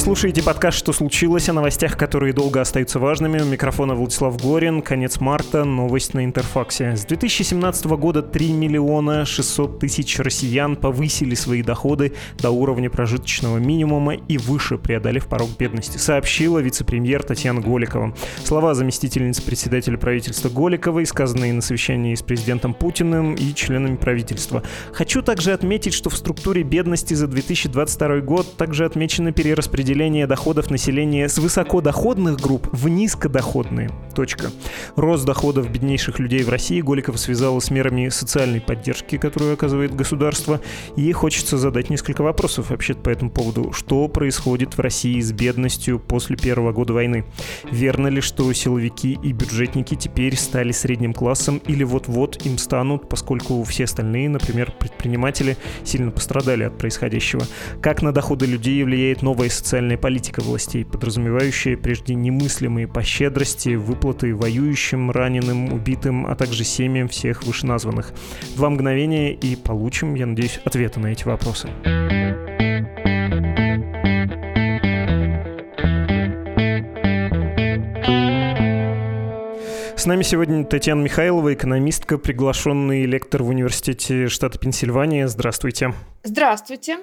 Слушаете подкаст «Что случилось?» о новостях, которые долго остаются важными. У микрофона Владислав Горин. Конец марта. Новость на Интерфаксе. С 2017 года 3 миллиона 600 тысяч россиян повысили свои доходы до уровня прожиточного минимума и выше, преодолев порог бедности, сообщила вице-премьер Татьяна Голикова. Слова заместительницы председателя правительства Голиковой, сказанные на совещании с президентом Путиным и членами правительства. Хочу также отметить, что в структуре бедности за 2022 год также отмечены перераспределение распределение доходов населения с высокодоходных групп в низкодоходные. Точка. Рост доходов беднейших людей в России Голиков связала с мерами социальной поддержки, которую оказывает государство. И хочется задать несколько вопросов вообще по этому поводу. Что происходит в России с бедностью после первого года войны? Верно ли, что силовики и бюджетники теперь стали средним классом или вот-вот им станут, поскольку все остальные, например, предприниматели, сильно пострадали от происходящего? Как на доходы людей влияет новая социальная политика властей, подразумевающая прежде немыслимые по щедрости выплаты воюющим, раненым, убитым, а также семьям всех вышеназванных. Два мгновения и получим, я надеюсь, ответы на эти вопросы. С нами сегодня Татьяна Михайлова, экономистка, приглашенный лектор в университете штата Пенсильвания. Здравствуйте. Здравствуйте.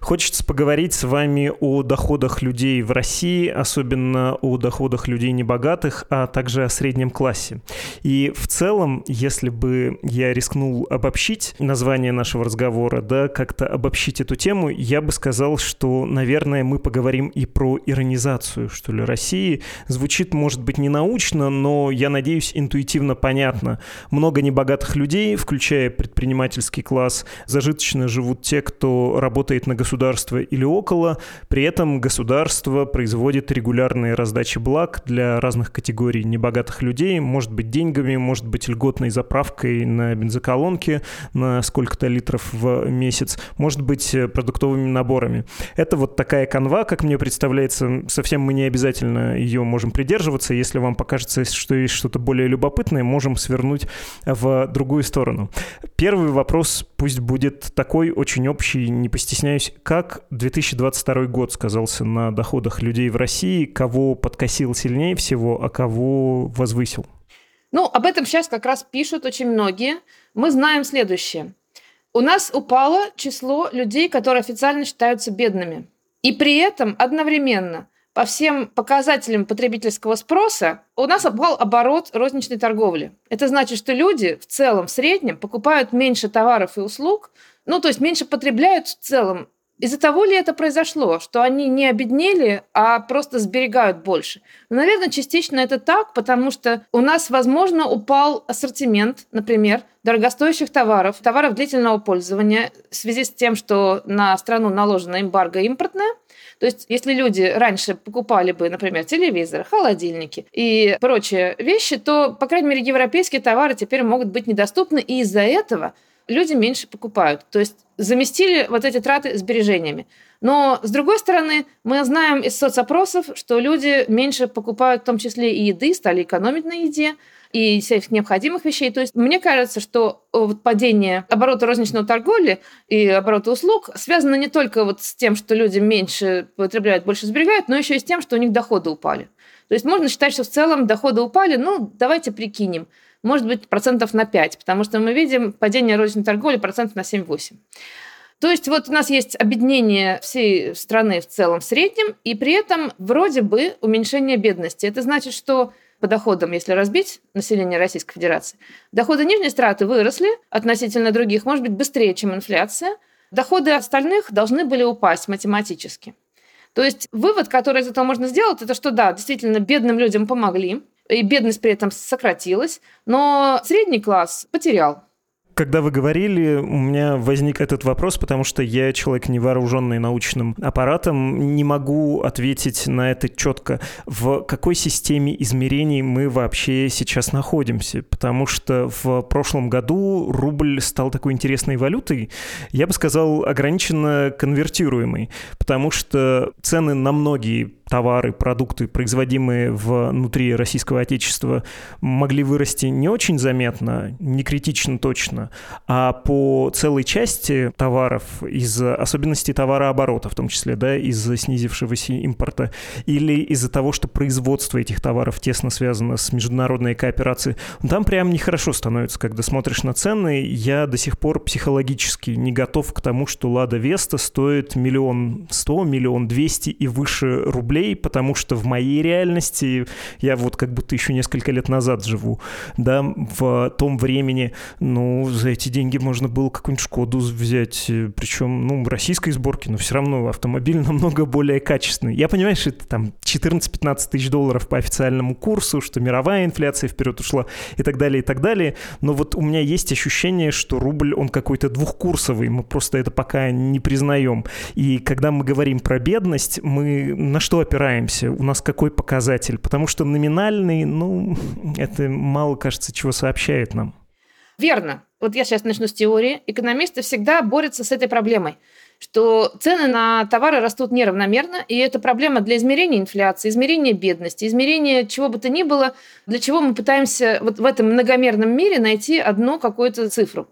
Хочется поговорить с вами о доходах людей в России, особенно о доходах людей небогатых, а также о среднем классе. И в целом, если бы я рискнул обобщить название нашего разговора, да, как-то обобщить эту тему, я бы сказал, что, наверное, мы поговорим и про иронизацию, что ли, России. Звучит, может быть, не научно, но, я надеюсь, интуитивно понятно. Много небогатых людей, включая предпринимательский класс, зажиточно живут те, кто работает работает на государство или около, при этом государство производит регулярные раздачи благ для разных категорий небогатых людей, может быть деньгами, может быть льготной заправкой на бензоколонке на сколько-то литров в месяц, может быть э, продуктовыми наборами. Это вот такая канва, как мне представляется, совсем мы не обязательно ее можем придерживаться, если вам покажется, что есть что-то более любопытное, можем свернуть в другую сторону. Первый вопрос пусть будет такой, очень общий, не постесняйтесь извиняюсь, как 2022 год сказался на доходах людей в России? Кого подкосил сильнее всего, а кого возвысил? Ну, об этом сейчас как раз пишут очень многие. Мы знаем следующее. У нас упало число людей, которые официально считаются бедными. И при этом одновременно по всем показателям потребительского спроса у нас упал оборот розничной торговли. Это значит, что люди в целом, в среднем, покупают меньше товаров и услуг, ну, то есть меньше потребляют в целом. Из-за того ли это произошло, что они не обеднели, а просто сберегают больше? Ну, наверное, частично это так, потому что у нас, возможно, упал ассортимент, например, дорогостоящих товаров, товаров длительного пользования в связи с тем, что на страну наложена эмбарго импортная. То есть, если люди раньше покупали бы, например, телевизоры, холодильники и прочие вещи, то, по крайней мере, европейские товары теперь могут быть недоступны, и из-за этого люди меньше покупают. То есть заместили вот эти траты сбережениями. Но, с другой стороны, мы знаем из соцопросов, что люди меньше покупают в том числе и еды, стали экономить на еде и всех необходимых вещей. То есть мне кажется, что вот падение оборота розничной торговли и оборота услуг связано не только вот с тем, что люди меньше потребляют, больше сберегают, но еще и с тем, что у них доходы упали. То есть можно считать, что в целом доходы упали, ну, давайте прикинем может быть процентов на 5, потому что мы видим падение розничной торговли процентов на 7-8. То есть вот у нас есть объединение всей страны в целом в среднем, и при этом вроде бы уменьшение бедности. Это значит, что по доходам, если разбить население Российской Федерации, доходы нижней страты выросли относительно других, может быть, быстрее, чем инфляция. Доходы остальных должны были упасть математически. То есть вывод, который из этого можно сделать, это что да, действительно, бедным людям помогли, и бедность при этом сократилась, но средний класс потерял. Когда вы говорили, у меня возник этот вопрос, потому что я человек невооруженный научным аппаратом, не могу ответить на это четко. В какой системе измерений мы вообще сейчас находимся? Потому что в прошлом году рубль стал такой интересной валютой, я бы сказал, ограниченно конвертируемой, потому что цены на многие товары, продукты, производимые внутри российского отечества, могли вырасти не очень заметно, не критично точно, а по целой части товаров из особенностей товарооборота, в том числе, да, из-за снизившегося импорта, или из-за того, что производство этих товаров тесно связано с международной кооперацией, там прям нехорошо становится, когда смотришь на цены. Я до сих пор психологически не готов к тому, что Лада Веста стоит миллион сто, миллион двести и выше рублей, потому что в моей реальности я вот как будто еще несколько лет назад живу, да, в том времени, ну, за эти деньги можно было какую-нибудь Шкоду взять, причем, ну, российской сборки, но все равно автомобиль намного более качественный. Я понимаю, что это там 14-15 тысяч долларов по официальному курсу, что мировая инфляция вперед ушла и так далее, и так далее, но вот у меня есть ощущение, что рубль, он какой-то двухкурсовый, мы просто это пока не признаем. И когда мы говорим про бедность, мы на что опираемся? У нас какой показатель? Потому что номинальный, ну, это мало, кажется, чего сообщает нам. Верно. Вот я сейчас начну с теории. Экономисты всегда борются с этой проблемой что цены на товары растут неравномерно, и это проблема для измерения инфляции, измерения бедности, измерения чего бы то ни было, для чего мы пытаемся вот в этом многомерном мире найти одну какую-то цифру.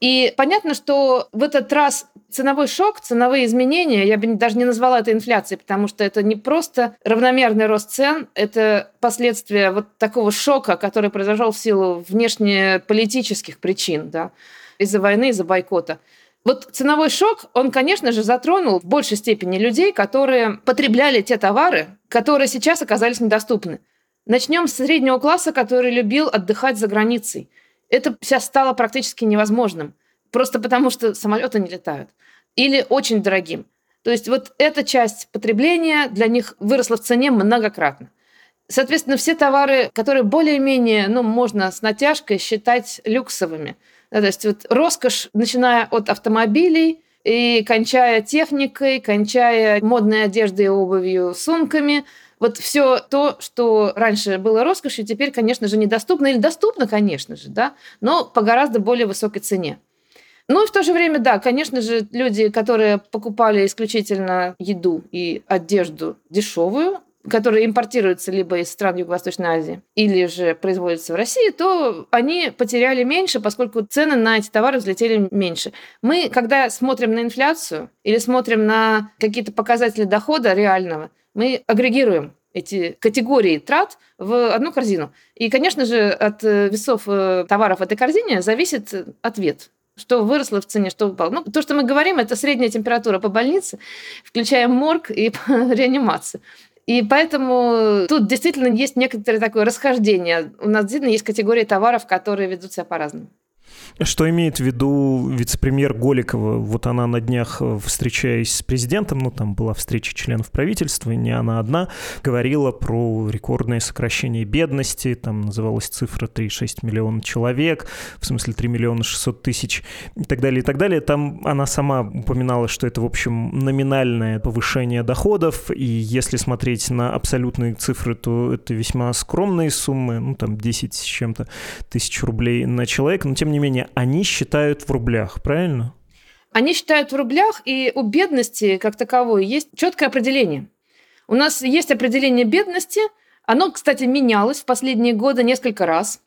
И понятно, что в этот раз ценовой шок, ценовые изменения, я бы даже не назвала это инфляцией, потому что это не просто равномерный рост цен, это последствия вот такого шока, который произошел в силу внешнеполитических причин, да, из-за войны, из-за бойкота. Вот ценовой шок, он, конечно же, затронул в большей степени людей, которые потребляли те товары, которые сейчас оказались недоступны. Начнем с среднего класса, который любил отдыхать за границей. Это сейчас стало практически невозможным. Просто потому, что самолеты не летают. Или очень дорогим. То есть вот эта часть потребления для них выросла в цене многократно. Соответственно, все товары, которые более-менее, ну, можно с натяжкой считать люксовыми. Да, то есть вот роскошь, начиная от автомобилей и кончая техникой, кончая модной одеждой, обувью, сумками – вот все то, что раньше было роскошью, теперь, конечно же, недоступно или доступно, конечно же, да, но по гораздо более высокой цене. Ну и в то же время, да, конечно же, люди, которые покупали исключительно еду и одежду дешевую, которые импортируются либо из стран Юго-Восточной Азии, или же производятся в России, то они потеряли меньше, поскольку цены на эти товары взлетели меньше. Мы, когда смотрим на инфляцию или смотрим на какие-то показатели дохода реального, мы агрегируем эти категории трат в одну корзину. И, конечно же, от э, весов э, товаров в этой корзине зависит ответ что выросло в цене, что упало. Ну, то, что мы говорим, это средняя температура по больнице, включая морг и реанимацию. И поэтому тут действительно есть некоторое такое расхождение. У нас действительно есть категории товаров, которые ведут себя по-разному. Что имеет в виду вице-премьер Голикова? Вот она на днях, э, встречаясь с президентом, ну там была встреча членов правительства, не она одна, говорила про рекордное сокращение бедности, там называлась цифра 3,6 миллиона человек, в смысле 3 миллиона 600 тысяч и так далее, и так далее. Там она сама упоминала, что это, в общем, номинальное повышение доходов, и если смотреть на абсолютные цифры, то это весьма скромные суммы, ну там 10 с чем-то тысяч рублей на человека, но тем не менее они считают в рублях, правильно? Они считают в рублях, и у бедности как таковой есть четкое определение. У нас есть определение бедности. Оно, кстати, менялось в последние годы несколько раз.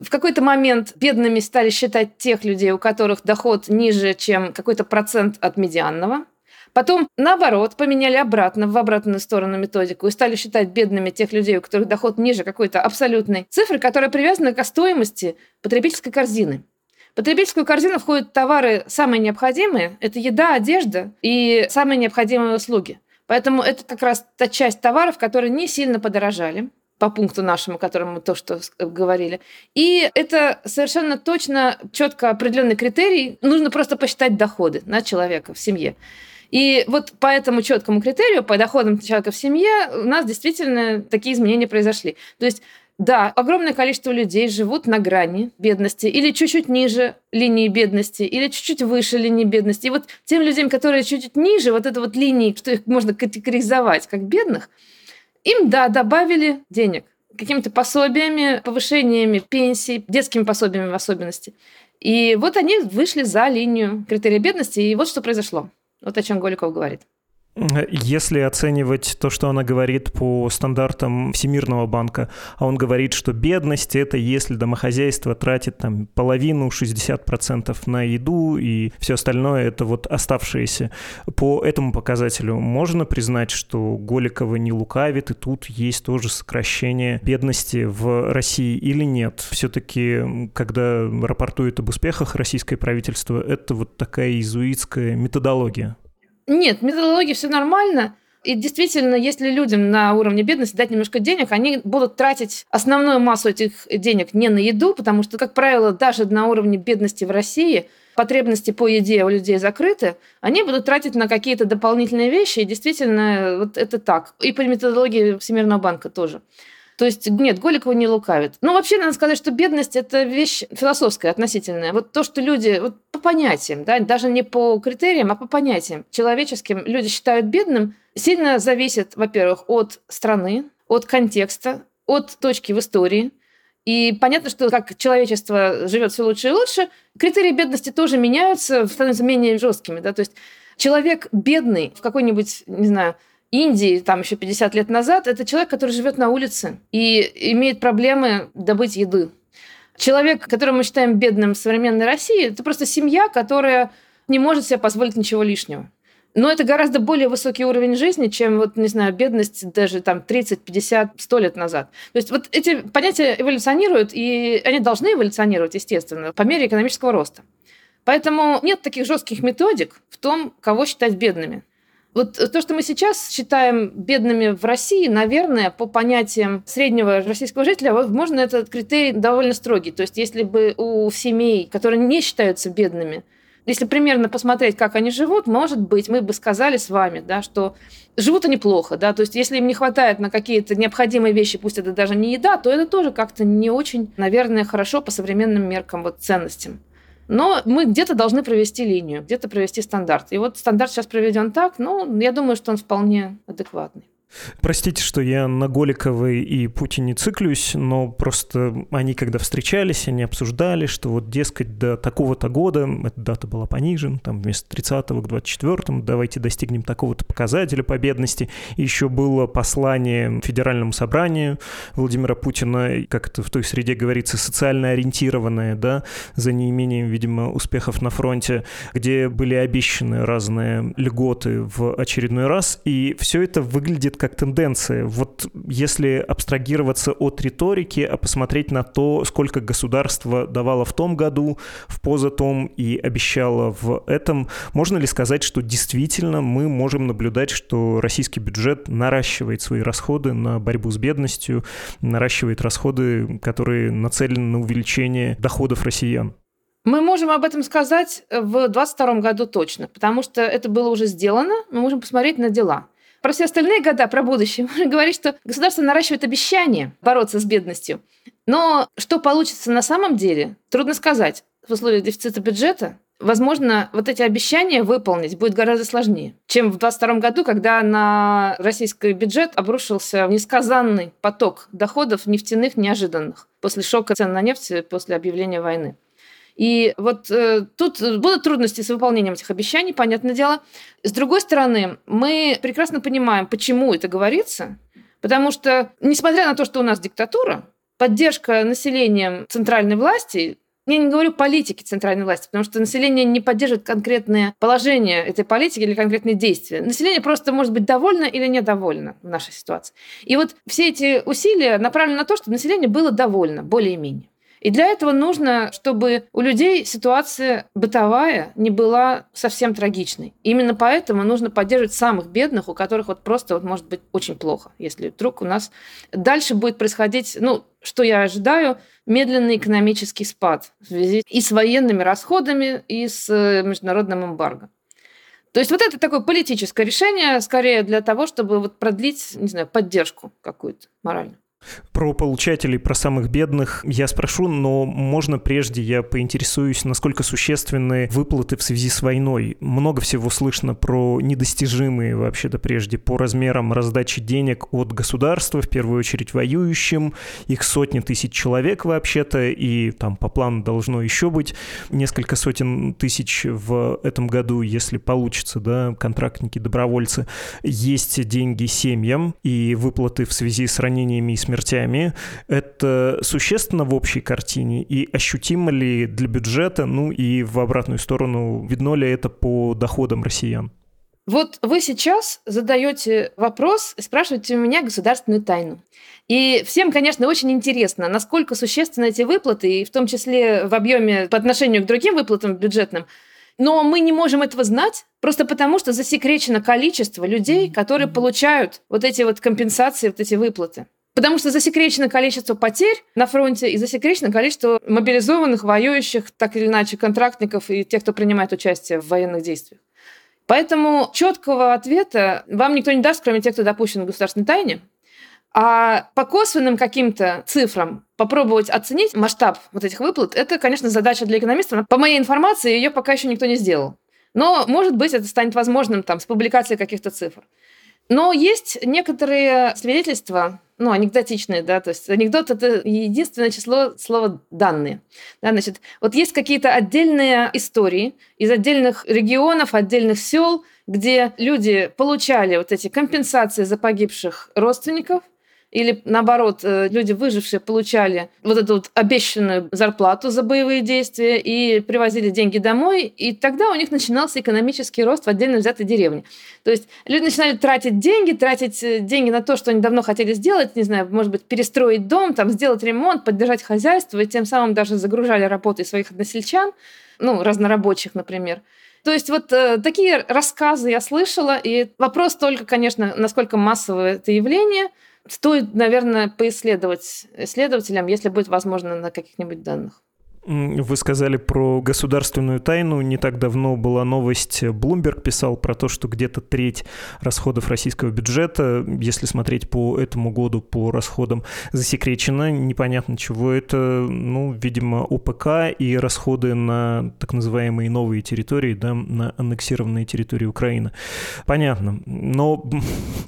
В какой-то момент бедными стали считать тех людей, у которых доход ниже, чем какой-то процент от медианного. Потом, наоборот, поменяли обратно, в обратную сторону методику и стали считать бедными тех людей, у которых доход ниже какой-то абсолютной цифры, которая привязана к стоимости потребительской корзины потребительскую корзину входят товары самые необходимые. Это еда, одежда и самые необходимые услуги. Поэтому это как раз та часть товаров, которые не сильно подорожали по пункту нашему, которому мы то, что говорили. И это совершенно точно, четко определенный критерий. Нужно просто посчитать доходы на человека в семье. И вот по этому четкому критерию, по доходам человека в семье, у нас действительно такие изменения произошли. То есть да, огромное количество людей живут на грани бедности или чуть-чуть ниже линии бедности, или чуть-чуть выше линии бедности. И вот тем людям, которые чуть-чуть ниже вот этой вот линии, что их можно категоризовать как бедных, им, да, добавили денег какими-то пособиями, повышениями пенсий, детскими пособиями в особенности. И вот они вышли за линию критерия бедности, и вот что произошло. Вот о чем Голиков говорит. Если оценивать то, что она говорит по стандартам Всемирного банка, а он говорит, что бедность — это если домохозяйство тратит там половину, 60% на еду, и все остальное — это вот оставшиеся. По этому показателю можно признать, что Голикова не лукавит, и тут есть тоже сокращение бедности в России или нет? Все-таки, когда рапортует об успехах российское правительство, это вот такая иезуитская методология. Нет, методология все нормально. И действительно, если людям на уровне бедности дать немножко денег, они будут тратить основную массу этих денег не на еду, потому что, как правило, даже на уровне бедности в России потребности по еде у людей закрыты, они будут тратить на какие-то дополнительные вещи, и действительно, вот это так. И по методологии Всемирного банка тоже. То есть, нет, Голикова не лукавит. Ну, вообще, надо сказать, что бедность – это вещь философская, относительная. Вот то, что люди, вот по понятиям, да, даже не по критериям, а по понятиям человеческим люди считают бедным, сильно зависит, во-первых, от страны, от контекста, от точки в истории. И понятно, что как человечество живет все лучше и лучше, критерии бедности тоже меняются, становятся менее жесткими. Да? То есть человек бедный в какой-нибудь, не знаю, Индии, там еще 50 лет назад, это человек, который живет на улице и имеет проблемы добыть еды. Человек, которого мы считаем бедным в современной России, это просто семья, которая не может себе позволить ничего лишнего. Но это гораздо более высокий уровень жизни, чем, вот, не знаю, бедность даже там 30, 50, 100 лет назад. То есть вот эти понятия эволюционируют, и они должны эволюционировать, естественно, по мере экономического роста. Поэтому нет таких жестких методик в том, кого считать бедными. Вот то, что мы сейчас считаем бедными в России, наверное, по понятиям среднего российского жителя, возможно, этот критерий довольно строгий. То есть если бы у семей, которые не считаются бедными, если примерно посмотреть, как они живут, может быть, мы бы сказали с вами, да, что живут они плохо, да, то есть если им не хватает на какие-то необходимые вещи, пусть это даже не еда, то это тоже как-то не очень, наверное, хорошо по современным меркам вот ценностям. Но мы где-то должны провести линию, где-то провести стандарт. И вот стандарт сейчас проведен так, ну, я думаю, что он вполне адекватный. Простите, что я на Голиковой и Путине циклюсь, но просто они, когда встречались, они обсуждали, что вот, дескать, до такого-то года, эта дата была понижена, там вместо 30-го к 24-му, давайте достигнем такого-то показателя по бедности. И еще было послание Федеральному собранию Владимира Путина, как это в той среде говорится, социально ориентированное, да, за неимением, видимо, успехов на фронте, где были обещаны разные льготы в очередной раз, и все это выглядит как тенденция. Вот если абстрагироваться от риторики, а посмотреть на то, сколько государство давало в том году, в позатом и обещало в этом, можно ли сказать, что действительно мы можем наблюдать, что российский бюджет наращивает свои расходы на борьбу с бедностью, наращивает расходы, которые нацелены на увеличение доходов россиян? Мы можем об этом сказать в 2022 году точно, потому что это было уже сделано. Мы можем посмотреть на дела. Про все остальные года, про будущее, можно говорить, что государство наращивает обещания бороться с бедностью. Но что получится на самом деле, трудно сказать. В условиях дефицита бюджета возможно, вот эти обещания выполнить будет гораздо сложнее, чем в 2022 году, когда на российский бюджет обрушился несказанный поток доходов нефтяных неожиданных после шока цен на нефть после объявления войны. И вот э, тут будут трудности с выполнением этих обещаний, понятное дело. С другой стороны, мы прекрасно понимаем, почему это говорится, потому что, несмотря на то, что у нас диктатура, поддержка населением центральной власти я не говорю политики центральной власти, потому что население не поддерживает конкретное положение этой политики или конкретные действия. Население просто может быть довольно или недовольно в нашей ситуации. И вот все эти усилия направлены на то, чтобы население было довольно, более-менее. И для этого нужно, чтобы у людей ситуация бытовая не была совсем трагичной. Именно поэтому нужно поддерживать самых бедных, у которых вот просто вот может быть очень плохо, если вдруг у нас дальше будет происходить, ну, что я ожидаю, медленный экономический спад в связи и с военными расходами, и с э, международным эмбарго. То есть вот это такое политическое решение, скорее для того, чтобы вот продлить, не знаю, поддержку какую-то моральную. Про получателей, про самых бедных я спрошу, но можно прежде я поинтересуюсь, насколько существенны выплаты в связи с войной. Много всего слышно про недостижимые вообще-то прежде по размерам раздачи денег от государства, в первую очередь воюющим. Их сотни тысяч человек вообще-то, и там по плану должно еще быть несколько сотен тысяч в этом году, если получится, да, контрактники, добровольцы. Есть деньги семьям и выплаты в связи с ранениями и смертями, это существенно в общей картине и ощутимо ли для бюджета, ну и в обратную сторону, видно ли это по доходам россиян? Вот вы сейчас задаете вопрос, спрашиваете у меня государственную тайну. И всем, конечно, очень интересно, насколько существенны эти выплаты, и в том числе в объеме по отношению к другим выплатам бюджетным. Но мы не можем этого знать, просто потому что засекречено количество людей, которые получают вот эти вот компенсации, вот эти выплаты. Потому что засекречено количество потерь на фронте и засекречено количество мобилизованных, воюющих, так или иначе, контрактников и тех, кто принимает участие в военных действиях. Поэтому четкого ответа вам никто не даст, кроме тех, кто допущен в государственной тайне. А по косвенным каким-то цифрам попробовать оценить масштаб вот этих выплат, это, конечно, задача для экономистов. По моей информации, ее пока еще никто не сделал. Но, может быть, это станет возможным там, с публикацией каких-то цифр. Но есть некоторые свидетельства, ну, анекдотичные, да, то есть анекдот – это единственное число слова «данные». Да, значит, вот есть какие-то отдельные истории из отдельных регионов, отдельных сел, где люди получали вот эти компенсации за погибших родственников – или наоборот, э, люди выжившие получали вот эту вот обещанную зарплату за боевые действия и привозили деньги домой, и тогда у них начинался экономический рост в отдельно взятой деревне. То есть люди начинали тратить деньги, тратить э, деньги на то, что они давно хотели сделать, не знаю, может быть, перестроить дом, там, сделать ремонт, поддержать хозяйство, и тем самым даже загружали работой своих односельчан, ну, разнорабочих, например. То есть вот э, такие рассказы я слышала, и вопрос только, конечно, насколько массовое это явление – стоит, наверное, поисследовать исследователям, если будет возможно на каких-нибудь данных. Вы сказали про государственную тайну. Не так давно была новость, Bloomberg писал про то, что где-то треть расходов российского бюджета, если смотреть по этому году по расходам, засекречена. Непонятно, чего это. Ну, видимо, ОПК и расходы на так называемые новые территории, да, на аннексированные территории Украины. Понятно. Но,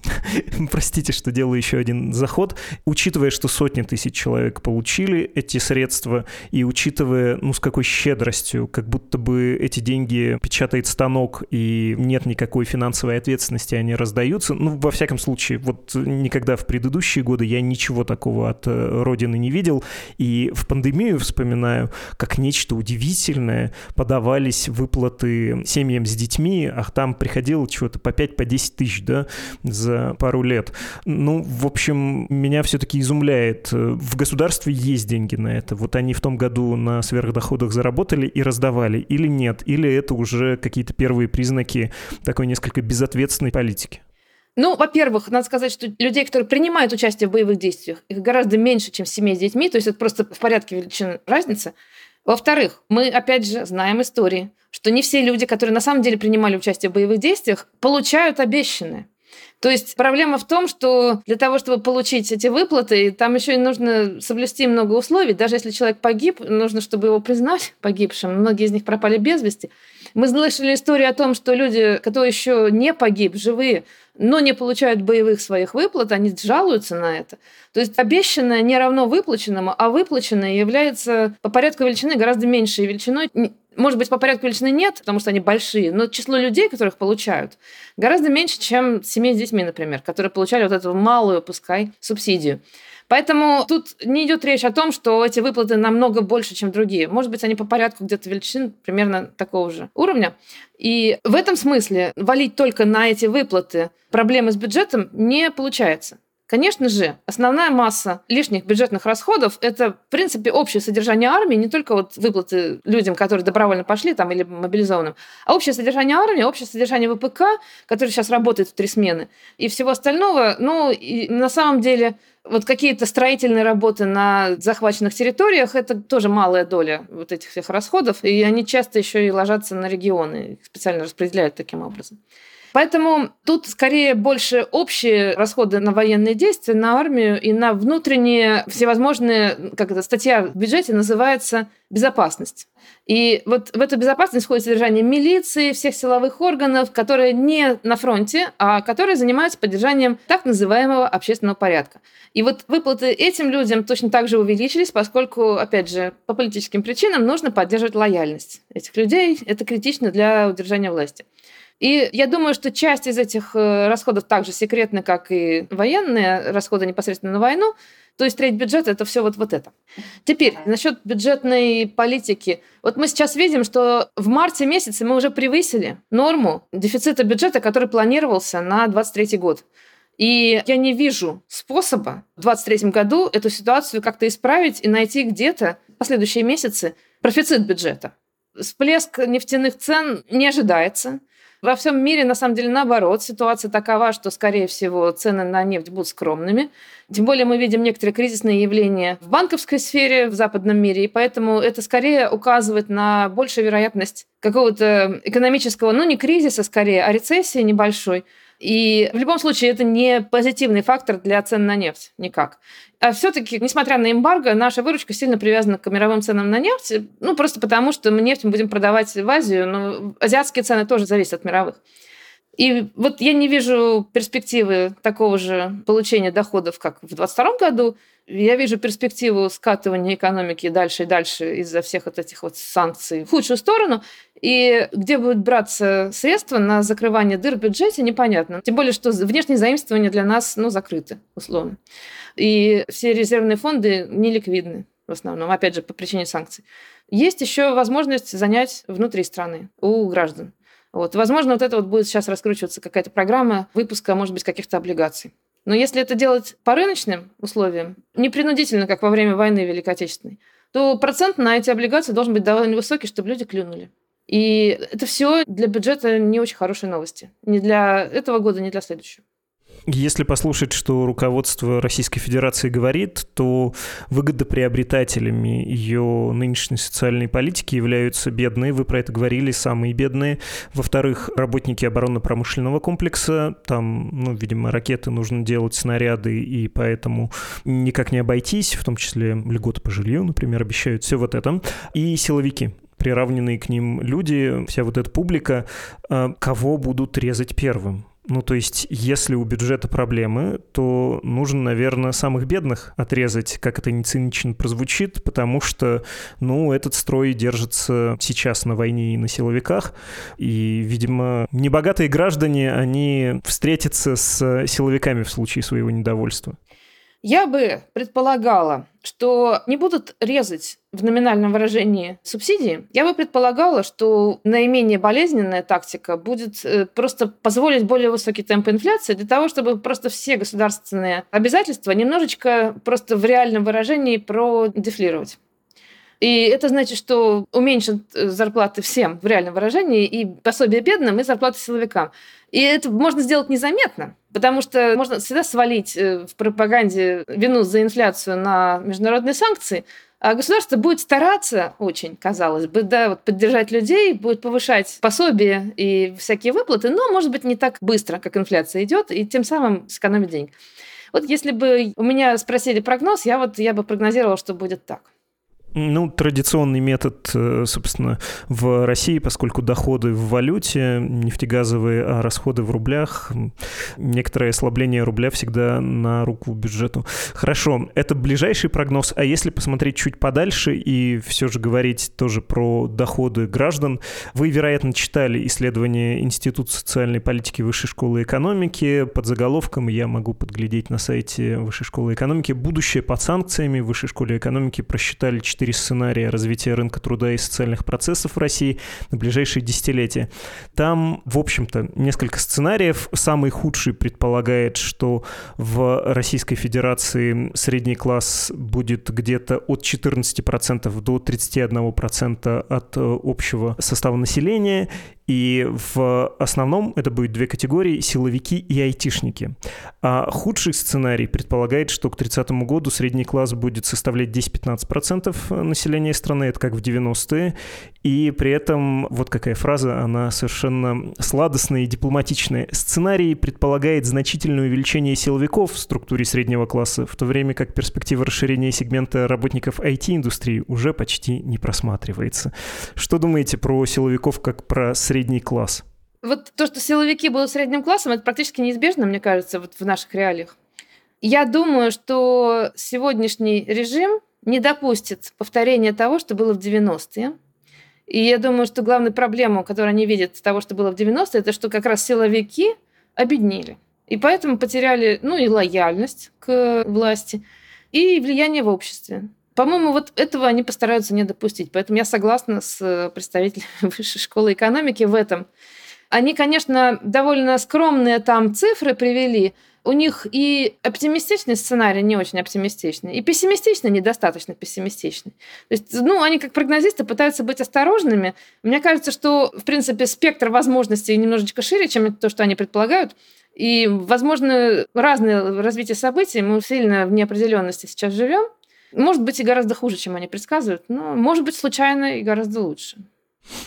простите, что делаю еще один заход. Учитывая, что сотни тысяч человек получили эти средства, и учитывая учитывая, ну, с какой щедростью, как будто бы эти деньги печатает станок, и нет никакой финансовой ответственности, они раздаются. Ну, во всяком случае, вот никогда в предыдущие годы я ничего такого от э, Родины не видел, и в пандемию вспоминаю, как нечто удивительное подавались выплаты семьям с детьми, а там приходило чего-то по 5-10 по тысяч, да, за пару лет. Ну, в общем, меня все-таки изумляет. В государстве есть деньги на это. Вот они в том году на на сверхдоходах заработали и раздавали, или нет? Или это уже какие-то первые признаки такой несколько безответственной политики? Ну, во-первых, надо сказать, что людей, которые принимают участие в боевых действиях, их гораздо меньше, чем семей с детьми, то есть это просто в порядке величин разница. Во-вторых, мы, опять же, знаем истории, что не все люди, которые на самом деле принимали участие в боевых действиях, получают обещанное. То есть проблема в том, что для того, чтобы получить эти выплаты, там еще и нужно соблюсти много условий. Даже если человек погиб, нужно, чтобы его признать погибшим. Многие из них пропали без вести. Мы слышали историю о том, что люди, которые еще не погиб, живые, но не получают боевых своих выплат, они жалуются на это. То есть обещанное не равно выплаченному, а выплаченное является по порядку величины гораздо меньшей величиной, может быть, по порядку величины нет, потому что они большие, но число людей, которых получают, гораздо меньше, чем семей с детьми, например, которые получали вот эту малую, пускай, субсидию. Поэтому тут не идет речь о том, что эти выплаты намного больше, чем другие. Может быть, они по порядку где-то величин примерно такого же уровня. И в этом смысле валить только на эти выплаты проблемы с бюджетом не получается. Конечно же, основная масса лишних бюджетных расходов – это, в принципе, общее содержание армии, не только вот выплаты людям, которые добровольно пошли там, или мобилизованным, а общее содержание армии, общее содержание ВПК, который сейчас работает в три смены, и всего остального. Ну, и на самом деле, вот какие-то строительные работы на захваченных территориях – это тоже малая доля вот этих всех расходов, и они часто еще и ложатся на регионы, их специально распределяют таким образом. Поэтому тут скорее больше общие расходы на военные действия, на армию и на внутренние всевозможные, как это, статья в бюджете называется «безопасность». И вот в эту безопасность входит содержание милиции, всех силовых органов, которые не на фронте, а которые занимаются поддержанием так называемого общественного порядка. И вот выплаты этим людям точно так же увеличились, поскольку, опять же, по политическим причинам нужно поддерживать лояльность этих людей. Это критично для удержания власти. И я думаю, что часть из этих э, расходов также секретны, как и военные расходы непосредственно на войну. То есть треть бюджета – это все вот, вот это. Теперь, насчет бюджетной политики. Вот мы сейчас видим, что в марте месяце мы уже превысили норму дефицита бюджета, который планировался на 2023 год. И я не вижу способа в 2023 году эту ситуацию как-то исправить и найти где-то в последующие месяцы профицит бюджета. Всплеск нефтяных цен не ожидается. Во всем мире, на самом деле, наоборот, ситуация такова, что, скорее всего, цены на нефть будут скромными. Тем более мы видим некоторые кризисные явления в банковской сфере в западном мире, и поэтому это скорее указывает на большую вероятность какого-то экономического, ну не кризиса скорее, а рецессии небольшой. И в любом случае это не позитивный фактор для цен на нефть никак. А все-таки, несмотря на эмбарго, наша выручка сильно привязана к мировым ценам на нефть. Ну, просто потому, что мы нефть будем продавать в Азию, но азиатские цены тоже зависят от мировых. И вот я не вижу перспективы такого же получения доходов, как в 2022 году. Я вижу перспективу скатывания экономики дальше и дальше из-за всех вот этих вот санкций в худшую сторону. И где будут браться средства на закрывание дыр в бюджете, непонятно. Тем более, что внешние заимствования для нас ну, закрыты, условно. И все резервные фонды не ликвидны в основном, опять же, по причине санкций. Есть еще возможность занять внутри страны у граждан. Вот. Возможно, вот это вот будет сейчас раскручиваться какая-то программа выпуска, может быть, каких-то облигаций. Но если это делать по рыночным условиям, не принудительно, как во время войны Великой Отечественной, то процент на эти облигации должен быть довольно высокий, чтобы люди клюнули. И это все для бюджета не очень хорошие новости. Ни для этого года, ни для следующего. Если послушать, что руководство Российской Федерации говорит, то выгодоприобретателями ее нынешней социальной политики являются бедные, вы про это говорили, самые бедные. Во-вторых, работники оборонно-промышленного комплекса, там, ну, видимо, ракеты нужно делать, снаряды, и поэтому никак не обойтись, в том числе льготы по жилью, например, обещают все вот это. И силовики, приравненные к ним люди, вся вот эта публика, а, кого будут резать первым? Ну, то есть, если у бюджета проблемы, то нужно, наверное, самых бедных отрезать, как это не цинично прозвучит, потому что, ну, этот строй держится сейчас на войне и на силовиках, и, видимо, небогатые граждане, они встретятся с силовиками в случае своего недовольства. Я бы предполагала, что не будут резать в номинальном выражении субсидии. Я бы предполагала, что наименее болезненная тактика будет э, просто позволить более высокий темп инфляции для того, чтобы просто все государственные обязательства немножечко просто в реальном выражении продефлировать. И это значит, что уменьшат э, зарплаты всем в реальном выражении, и пособие бедным, и зарплаты силовикам. И это можно сделать незаметно, потому что можно всегда свалить э, в пропаганде вину за инфляцию на международные санкции, а государство будет стараться очень, казалось бы, да, вот поддержать людей, будет повышать пособия и всякие выплаты, но, может быть, не так быстро, как инфляция идет, и тем самым сэкономить деньги. Вот если бы у меня спросили прогноз, я вот я бы прогнозировала, что будет так. Ну, традиционный метод, э, собственно, в России, поскольку доходы в валюте, нефтегазовые, а расходы в рублях, некоторое ослабление рубля всегда на руку бюджету. Хорошо, это ближайший прогноз, а если посмотреть чуть подальше и все же говорить тоже про доходы граждан, вы, вероятно, читали исследование Института социальной политики Высшей школы экономики. Под заголовком, я могу подглядеть на сайте Высшей школы экономики, «Будущее под санкциями» в Высшей школе экономики просчитали четыре сценария развития рынка труда и социальных процессов в России на ближайшие десятилетия. Там, в общем-то, несколько сценариев. Самый худший предполагает, что в Российской Федерации средний класс будет где-то от 14% до 31% от э, общего состава населения, И в основном это будет две категории – силовики и айтишники. А худший сценарий предполагает, что к 30 году средний класс будет составлять 10-15% населения страны, это как в 90-е, и при этом, вот какая фраза, она совершенно сладостная и дипломатичная. Сценарий предполагает значительное увеличение силовиков в структуре среднего класса, в то время как перспектива расширения сегмента работников IT-индустрии уже почти не просматривается. Что думаете про силовиков как про средний класс? Вот то, что силовики будут средним классом, это практически неизбежно, мне кажется, вот в наших реалиях. Я думаю, что сегодняшний режим не допустит повторения того, что было в 90-е. И я думаю, что главная проблема, которую они видят того, что было в 90-е, это что как раз силовики обеднели. И поэтому потеряли, ну, и лояльность к власти, и влияние в обществе. По-моему, вот этого они постараются не допустить. Поэтому я согласна с представителями Высшей школы экономики в этом. Они, конечно, довольно скромные там цифры привели, у них и оптимистичный сценарий не очень оптимистичный, и пессимистичный недостаточно пессимистичный. То есть, ну, они как прогнозисты пытаются быть осторожными. Мне кажется, что, в принципе, спектр возможностей немножечко шире, чем то, что они предполагают. И, возможно, разные развитие событий. Мы сильно в неопределенности сейчас живем. Может быть, и гораздо хуже, чем они предсказывают, но может быть случайно и гораздо лучше.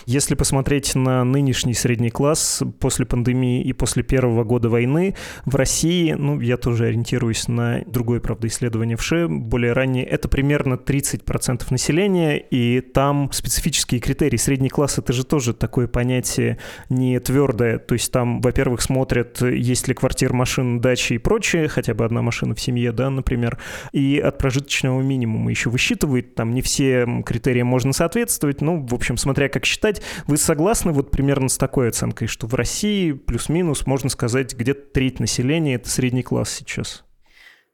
Если посмотреть на нынешний средний класс после пандемии и после первого года войны, в России, ну, я тоже ориентируюсь на другое, правда, исследование ВШЭ, более раннее, это примерно 30% населения, и там специфические критерии. Средний класс — это же тоже такое понятие не твердое, то есть там, во-первых, смотрят, есть ли квартир, машин, дачи и прочее, хотя бы одна машина в семье, да, например, и от прожиточного минимума еще высчитывает, там не все критерии можно соответствовать, ну, в общем, смотря как считать. Вы согласны вот примерно с такой оценкой, что в России плюс-минус, можно сказать, где-то треть населения – это средний класс сейчас?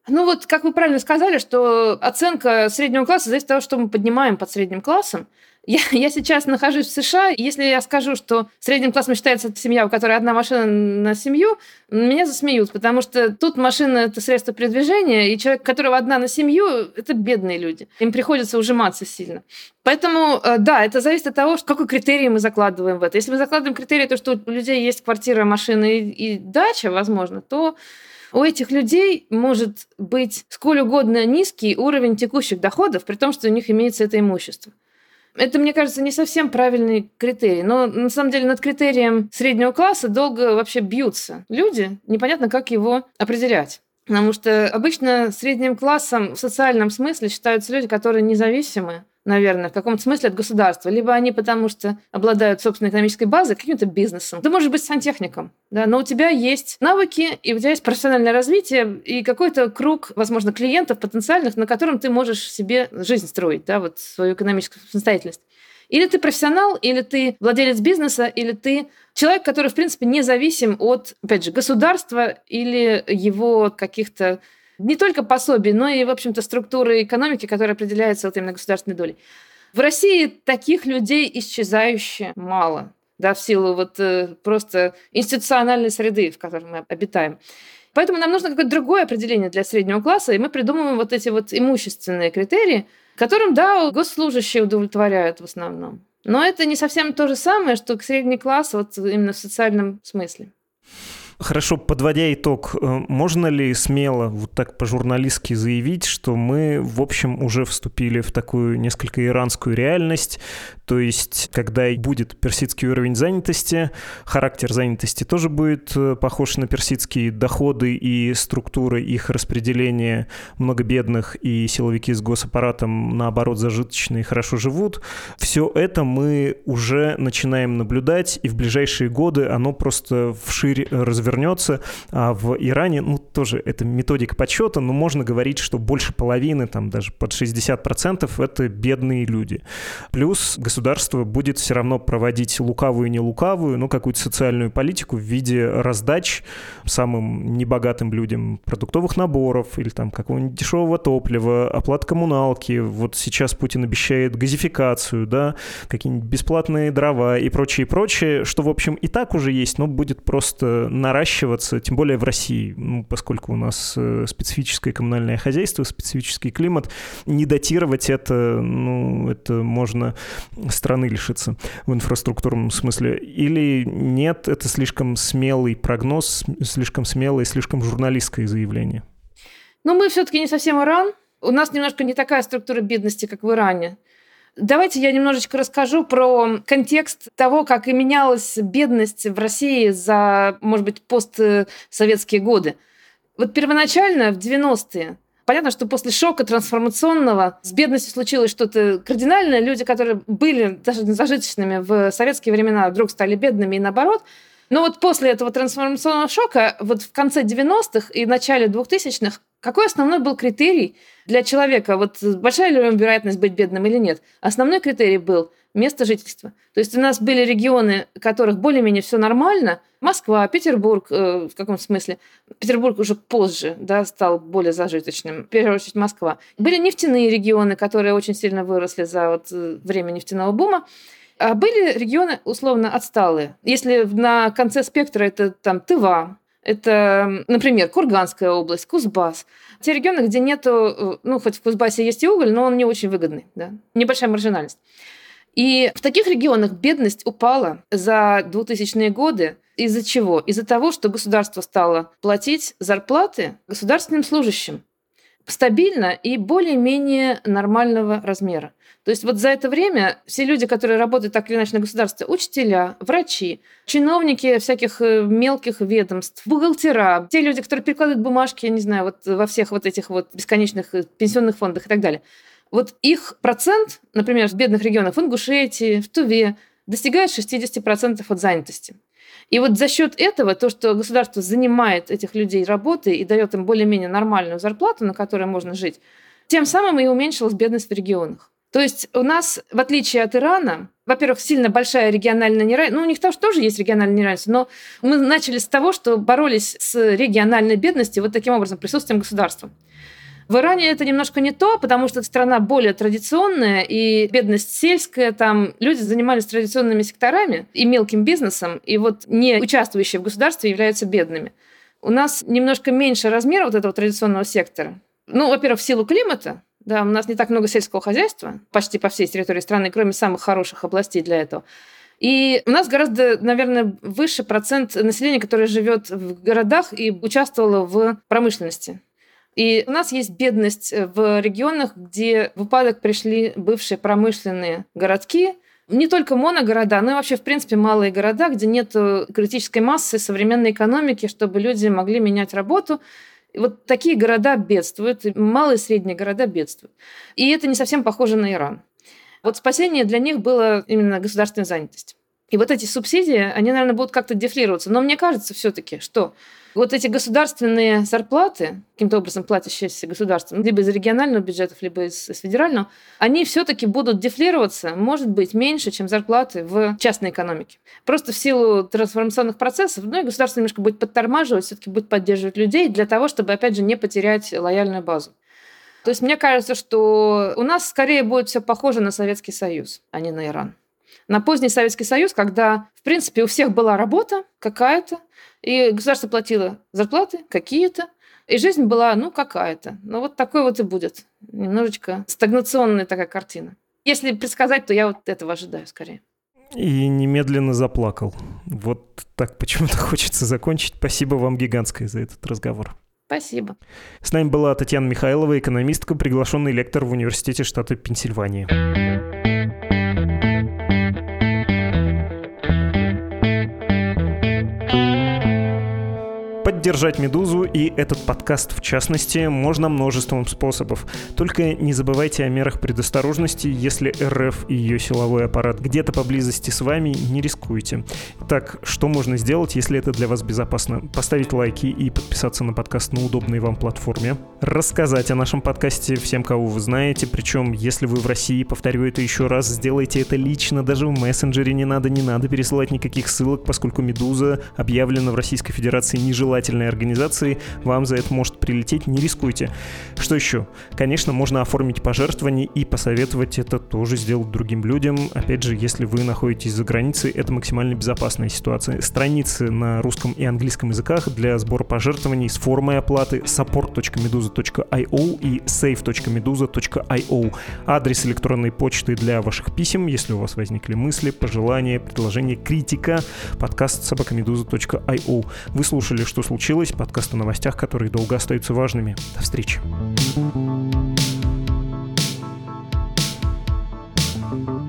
Ну вот, как вы правильно сказали, что оценка среднего класса зависит от того, что мы поднимаем под средним классом. Я, я сейчас нахожусь в США, если я скажу, что средним классом считается семья, у которой одна машина на семью, меня засмеют, потому что тут машина – это средство передвижения, и человек, у которого одна на семью – это бедные люди. Им приходится ужиматься сильно. Поэтому, э, да, это зависит от того, какой критерий мы закладываем в это. Если мы закладываем критерий, то, что у людей есть квартира, машина и, и дача, возможно, то у этих людей может быть сколь угодно низкий уровень текущих доходов, при том, что у них имеется это имущество. Это, мне кажется, не совсем правильный критерий. Но на самом деле над критерием среднего класса долго вообще бьются люди. Непонятно, как его определять. Потому что обычно средним классом в социальном смысле считаются люди, которые независимы наверное, в каком-то смысле от государства. Либо они потому что обладают собственной экономической базой, каким-то бизнесом. Ты можешь быть сантехником, да, но у тебя есть навыки, и у тебя есть профессиональное развитие, и какой-то круг, возможно, клиентов потенциальных, на котором ты можешь себе жизнь строить, да, вот свою экономическую самостоятельность. Или ты профессионал, или ты владелец бизнеса, или ты человек, который, в принципе, независим от, опять же, государства или его каких-то не только пособий, но и, в общем-то, структуры экономики, которая определяется вот именно государственной долей. В России таких людей исчезающе мало, да, в силу вот э, просто институциональной среды, в которой мы обитаем. Поэтому нам нужно какое-то другое определение для среднего класса, и мы придумываем вот эти вот имущественные критерии, которым, да, госслужащие удовлетворяют в основном. Но это не совсем то же самое, что к средний класс вот именно в социальном смысле. Хорошо, подводя итог, э, можно ли смело вот так по-журналистски заявить, что мы, в общем, уже вступили в такую несколько иранскую реальность, то есть, когда будет персидский уровень занятости, характер занятости тоже будет э, похож на персидские доходы и структуры их распределения. Много бедных и силовики с госаппаратом, наоборот, зажиточные хорошо живут. Все это мы уже начинаем наблюдать, и в ближайшие годы оно просто вширь развернется. А в Иране, ну, тоже это методика подсчета, но можно говорить, что больше половины, там даже под 60% это бедные люди. Плюс государство будет все равно проводить лукавую не лукавую, ну, какую-то социальную политику в виде раздач самым небогатым людям продуктовых наборов или там какого-нибудь дешевого топлива, оплат коммуналки. Вот сейчас Путин обещает газификацию, да, какие-нибудь бесплатные дрова и прочее, прочее, что, в общем, и так уже есть, но будет просто наращивать наращиваться, тем более в России, ну, поскольку у нас э, специфическое коммунальное хозяйство, специфический климат, не датировать это, ну, это можно страны лишиться в инфраструктурном смысле. Или нет, это слишком смелый прогноз, слишком смелое, слишком журналистское заявление? Ну, мы все-таки не совсем Иран. У нас немножко не такая структура бедности, как в Иране. Давайте я немножечко расскажу про контекст того, как и менялась бедность в России за, может быть, постсоветские годы. Вот первоначально, в 90-е, понятно, что после шока трансформационного с бедностью случилось что-то кардинальное. Люди, которые были даже зажиточными в советские времена, вдруг стали бедными и наоборот. Но вот после этого трансформационного шока, вот в конце 90-х и начале 2000-х, какой основной был критерий для человека? Вот большая ли вероятность быть бедным или нет? Основной критерий был место жительства. То есть у нас были регионы, в которых более-менее все нормально. Москва, Петербург, э, в каком смысле? Петербург уже позже да, стал более зажиточным. В первую очередь Москва. Были нефтяные регионы, которые очень сильно выросли за вот э, время нефтяного бума. А были регионы условно отсталые. Если на конце спектра это там Тыва, это, например, Курганская область, Кузбасс. Те регионы, где нету, э, ну, хоть в Кузбассе есть и уголь, но он не очень выгодный, да, небольшая маржинальность. И в таких регионах бедность упала за 2000-е годы. Из-за чего? Из-за того, что государство стало платить зарплаты государственным служащим стабильно и более-менее нормального размера. То есть вот за это время все люди, которые работают так или иначе на государстве, учителя, врачи, чиновники всяких э, мелких ведомств, бухгалтера, те люди, которые перекладывают бумажки, я не знаю, вот во всех вот этих вот бесконечных э, пенсионных фондах и так далее. Вот их процент, например, в бедных регионах, в Ингушетии, в Туве, достигает 60% от занятости. И вот за счет этого, то, что государство занимает этих людей работой и дает им более-менее нормальную зарплату, на которой можно жить, тем самым и уменьшилась бедность в регионах. То есть у нас, в отличие от Ирана, во-первых, сильно большая региональная неравенство. Ну, у них тоже, тоже есть региональное неравенство, но мы начали с того, что боролись с региональной бедностью вот таким образом, присутствием государства. В Иране это немножко не то, потому что страна более традиционная, и бедность сельская, там люди занимались традиционными секторами и мелким бизнесом, и вот не участвующие в государстве являются бедными. У нас немножко меньше размер вот этого традиционного сектора. Ну, во-первых, в силу климата, да, у нас не так много сельского хозяйства почти по всей территории страны, кроме самых хороших областей для этого. И у нас гораздо, наверное, выше процент населения, которое живет в городах и участвовало в промышленности. И у нас есть бедность э, в регионах, где в упадок пришли бывшие промышленные городки, не только моногорода, но и вообще, в принципе, малые города, где нет критической массы современной экономики, чтобы люди могли менять работу. Вот такие города бедствуют, малые и средние города бедствуют. И это не совсем похоже на Иран. Вот спасение для них было именно государственная занятость. И вот эти субсидии, они, наверное, будут как-то дефлироваться. Но мне кажется все-таки, что вот эти государственные зарплаты, каким-то образом платящиеся государством, либо из регионального бюджета, либо из, из федерального, они все-таки будут дефлироваться, может быть, меньше, чем зарплаты в частной экономике. Просто в силу трансформационных процессов, ну и государство немножко будет подтормаживать, все-таки будет поддерживать людей для того, чтобы, опять же, не потерять лояльную базу. То есть мне кажется, что у нас скорее будет все похоже на Советский Союз, а не на Иран на поздний Советский Союз, когда, в принципе, у всех была работа какая-то, и государство платило зарплаты какие-то, и жизнь была, ну, какая-то. Ну, вот такой вот и будет. Немножечко стагнационная такая картина. Если предсказать, то я вот этого ожидаю скорее. И немедленно заплакал. Вот так почему-то хочется закончить. Спасибо вам гигантское за этот разговор. Спасибо. С нами была Татьяна Михайлова, экономистка, приглашенный лектор в Университете штата Пенсильвания. Поддержать «Медузу» и этот подкаст в частности можно множеством способов. Только не забывайте о мерах предосторожности, если РФ и ее силовой аппарат где-то поблизости с вами, не рискуйте. Так, что можно сделать, если это для вас безопасно? Поставить лайки и подписаться на подкаст на удобной вам платформе. Рассказать о нашем подкасте всем, кого вы знаете, причем, если вы в России, повторю это еще раз, сделайте это лично, даже в мессенджере не надо, не надо пересылать никаких ссылок, поскольку «Медуза» объявлена в Российской Федерации нежелательной организации, вам за это может прилететь, не рискуйте. Что еще? Конечно, можно оформить пожертвование и посоветовать это тоже сделать другим людям. Опять же, если вы находитесь за границей, это максимально безопасная ситуация. Страницы на русском и английском языках для сбора пожертвований с формой оплаты support.meduza.io и save.meduza.io. Адрес электронной почты для ваших писем, если у вас возникли мысли, пожелания, предложения, критика, подкаст собакамедуза.io. Вы слушали «Что случилось?» подкаст о новостях, которые долго остаются важными. До встречи. thank you